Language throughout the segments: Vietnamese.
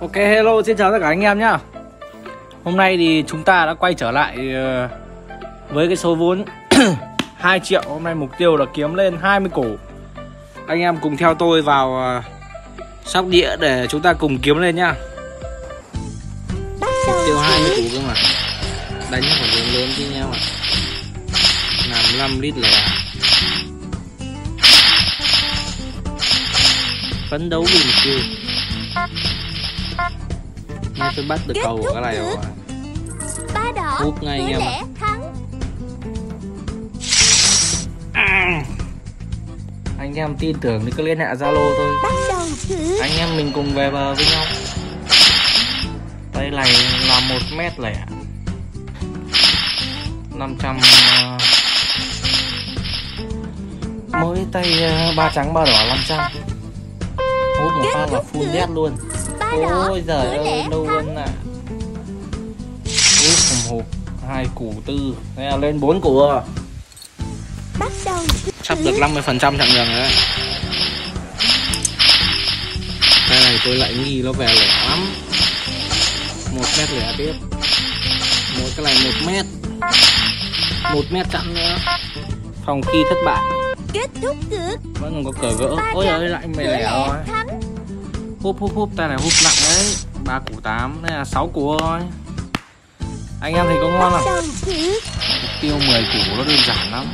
Ok, hello, xin chào tất cả anh em nhá. Hôm nay thì chúng ta đã quay trở lại ờ, với cái số vốn 2 triệu. Hôm nay mục tiêu là kiếm lên 20 củ Anh em cùng theo tôi vào ờ, sóc đĩa để chúng ta cùng kiếm lên nhá. Mục tiêu 20 củ cơ mà. Đánh phải lớn lớn chứ nhau ạ Làm 5 lít là Phấn đấu vì mục tiêu. Nghe tôi bắt được Kết cầu của cái này rồi ba đỏ Hút ngay cứ anh em ạ. lẻ thắng Anh em tin tưởng thì cứ liên hệ Zalo thôi. Bắt đầu thử. Anh em mình cùng về bờ với nhau. Tay này là một mét lẻ. 500 ờ, Mỗi tay ờ, ba trắng ba đỏ 500 Hút một phát là full dead luôn Ôi giời ơi luôn ạ Hút hùng hộp hai củ tư. Là lên 4 củ rồi. Bắt đầu. Sắp được 50% chặng đường rồi đấy. Cái này tôi lại nghi nó về lẻ lắm. Một mét lẻ tiếp. Một cái này một mét. Một mét chặn nữa. Phòng khi thất bại. Kết thúc cược. Vẫn còn có cờ gỡ. Ôi ơi lại mày lẻ rồi húp húp húp tay này húp nặng đấy. Ba củ tám đây là sáu củ thôi. Anh em thấy có ngon không? Mục tiêu 10 củ nó đơn giản lắm.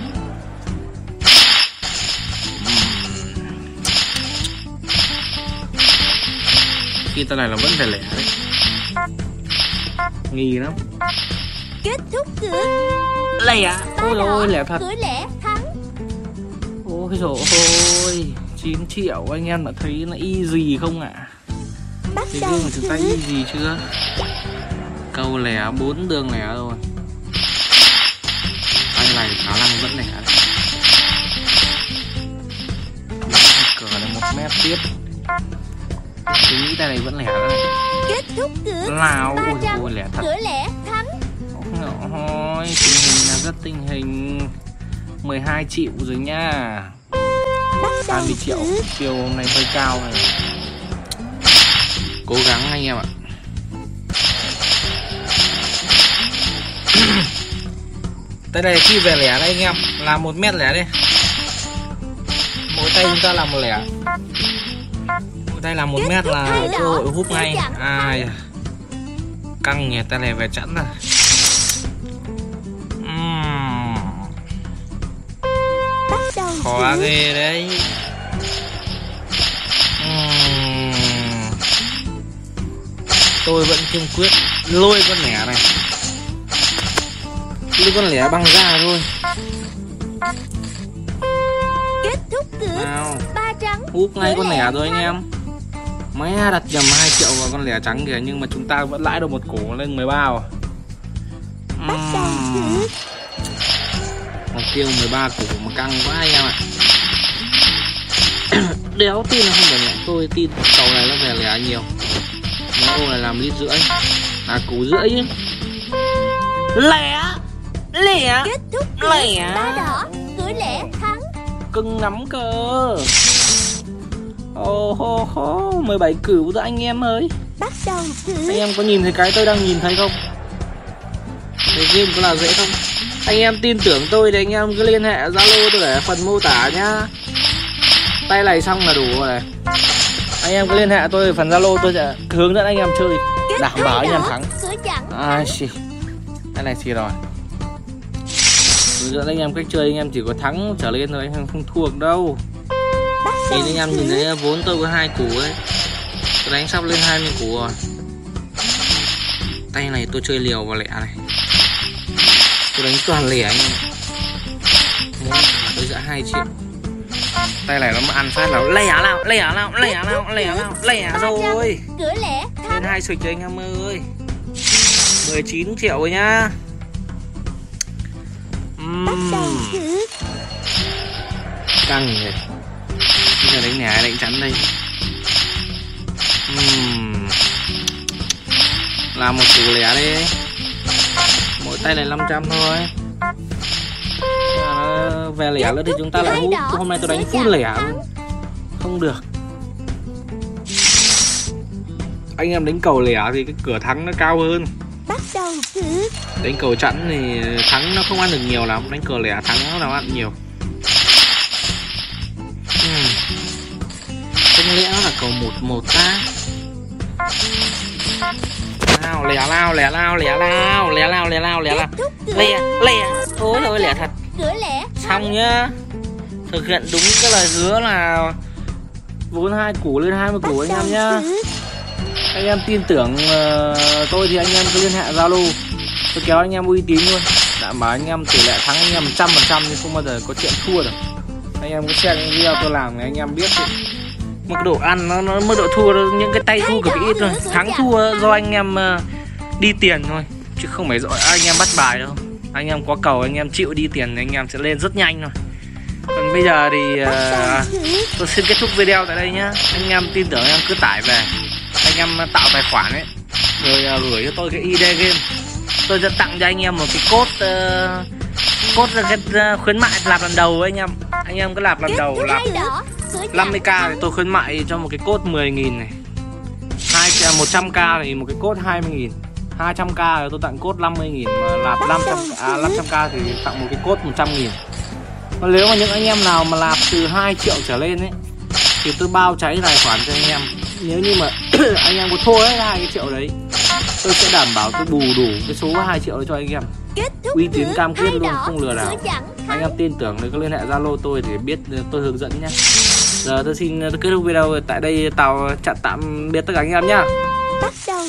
Khi tay này là vẫn phải lẻ đấy. Nghi lắm. Kết thúc cược lẻ. Ôi ôi lẻ thật. Ôi rồi ôi 9 triệu anh em đã thấy nó easy không ạ? Bắt Thế đầu nhưng mà chúng ta easy chưa? Câu lẻ bốn đường lẻ rồi. Tay này khả năng vẫn lẻ. Cờ là một mét tiếp. Tôi nghĩ tay này vẫn lẻ đấy kết thúc nào ba ôi ôi lẻ thật. cứ lẻ thắng. Ôi, tình hình là rất tình hình. 12 triệu rồi nha 20 triệu. tiêu hôm nay hơi cao này cố gắng anh em ạ. Đây này khi về lẻ đây anh em. Làm một mét lẻ đi Mỗi tay chúng ta làm một lẻ. Mỗi tay làm một mét là cơ hội hút ngay. Ai à. Căng nhỉ tay này về chẵn rồi Khó ghê đấy. Tôi vẫn kiên quyết lôi con lẻ này. Lôi con lẻ băng ra thôi. Kết thúc cược Nào. ba trắng Hút ngay con lẻ rồi anh em. Mẹ đặt nhầm 2 triệu vào con lẻ trắng kìa Nhưng mà chúng ta vẫn lãi được một củ lên 13 rồi. Bắt đầu thử Mục tiêu 13 củ mà căng quá anh em ạ. Đéo tin là không phải lẻ Tôi tin cầu này nó về lẻ nhiều. Mấy ô này làm lít rưỡi. À củ rưỡi chứ Lẻ Lẻ kết thúc Lẻ. ba đỏ cứ lẻ thắng. Cưng lắm cơ. Ồ hô hô 17 cửu rồi anh em ơi. Bắt đầu thử. Anh em có nhìn thấy cái tôi đang nhìn thấy không? Cái game có là dễ không Anh em tin tưởng tôi thì anh em cứ liên hệ Zalo tôi để phần mô tả nhá. Tay này xong là đủ rồi này. Anh em cứ liên hệ tôi phần Zalo tôi sẽ hướng dẫn anh em chơi. Đảm bảo anh em thắng. Ai xì. Cái này xì rồi. Hướng dẫn anh em cách chơi anh em chỉ có thắng trở lên thôi anh em không thua đâu. Nhìn anh em nhìn thấy vốn tôi có hai củ ấy. Tôi đánh sắp lên 20 củ rồi. Tay này tôi chơi liều và lẻ này Tôi đánh toàn lẻ anh em tôi ra 2 triệu. Tay này nó mà ăn phát là lẻ nào, lẻ nào, lẻ nào, lẻ nào, lẻ rồi. cứ lẻ Lên thắng hai switch cho anh em ơi. 19 triệu rồi nhá. Uhm, căng rồi Bây giờ đánh nhà đánh chắn đây? Uhm. Làm một củ lẻ đi Mỗi tay này 500 thôi. À, Về lẻ nữa thì chúng ta lại hút. Hôm nay tôi đánh full lẻ. Luôn Không được. Anh em đánh cầu lẻ thì cái cửa thắng nó cao hơn. Đánh cầu chẵn thì thắng nó không ăn được nhiều lắm đánh cờ lẻ thắng nó nào ăn nhiều. Ừm. không lẽ là cầu một một ta lao lẻ lao lẻ lao lẻ lao lẻ lao lẻ lao lẻ lao. Lẻ lẻ. ôi ôi lẻ thật. xong nhá. Thực hiện đúng cái lời hứa là vốn hai củ lên 20 Bắt củ anh em nhá. anh em tin tưởng ờ, tôi thì anh em cứ liên hệ zalo. Tôi kéo anh em uy tín luôn. Đảm bảo anh em tỷ lệ thắng anh em trăm phần trăm nhưng không bao giờ có chuyện thua được. Anh em cứ xem những video tôi làm thì anh em biết mức độ ăn nó nó mức độ thua những cái tay thua cực ít thôi. thắng thua do anh em ờ, đi tiền thôi. Chứ không phải do anh em bắt bài đâu. Anh em có cầu anh em chịu đi tiền thì anh em sẽ lên rất nhanh thôi. Còn bây giờ thì thử tôi xin kết thúc video tại đây nhá. Anh em tin tưởng em cứ tải về. Anh em tạo tài khoản ấy. Rồi à, gửi cho tôi cái id game. Tôi sẽ tặng cho anh em một cái code uh, code là cái ờ, khuyến mại lạp lần đầu ấy anh em. Anh em cứ lạp lần đầu lạp Cửa 50k thì tôi khuyến mại cho một cái code 10.000 này. Hai 100k thì một cái code 20.000 200k thì tôi tặng code 50.000 mà lạp 500 à, 500k thì tặng một cái code 100.000 còn nếu mà những anh em nào mà lạp từ 2 triệu trở lên ấy thì tôi bao cháy tài khoản cho anh em. Nếu như mà anh em có thua hết hai cái triệu đấy tôi sẽ đảm bảo tôi bù đủ cái số 2 triệu đấy cho anh em. Uy tín cam kết luôn, không lừa đảo. Anh em tin tưởng thì cứ liên hệ zalo tôi để biết, tôi hướng dẫn nhé. Giờ tôi xin kết thúc video tại đây tàu chặn tạm biệt tất cả anh em nhá. Bắt đầu.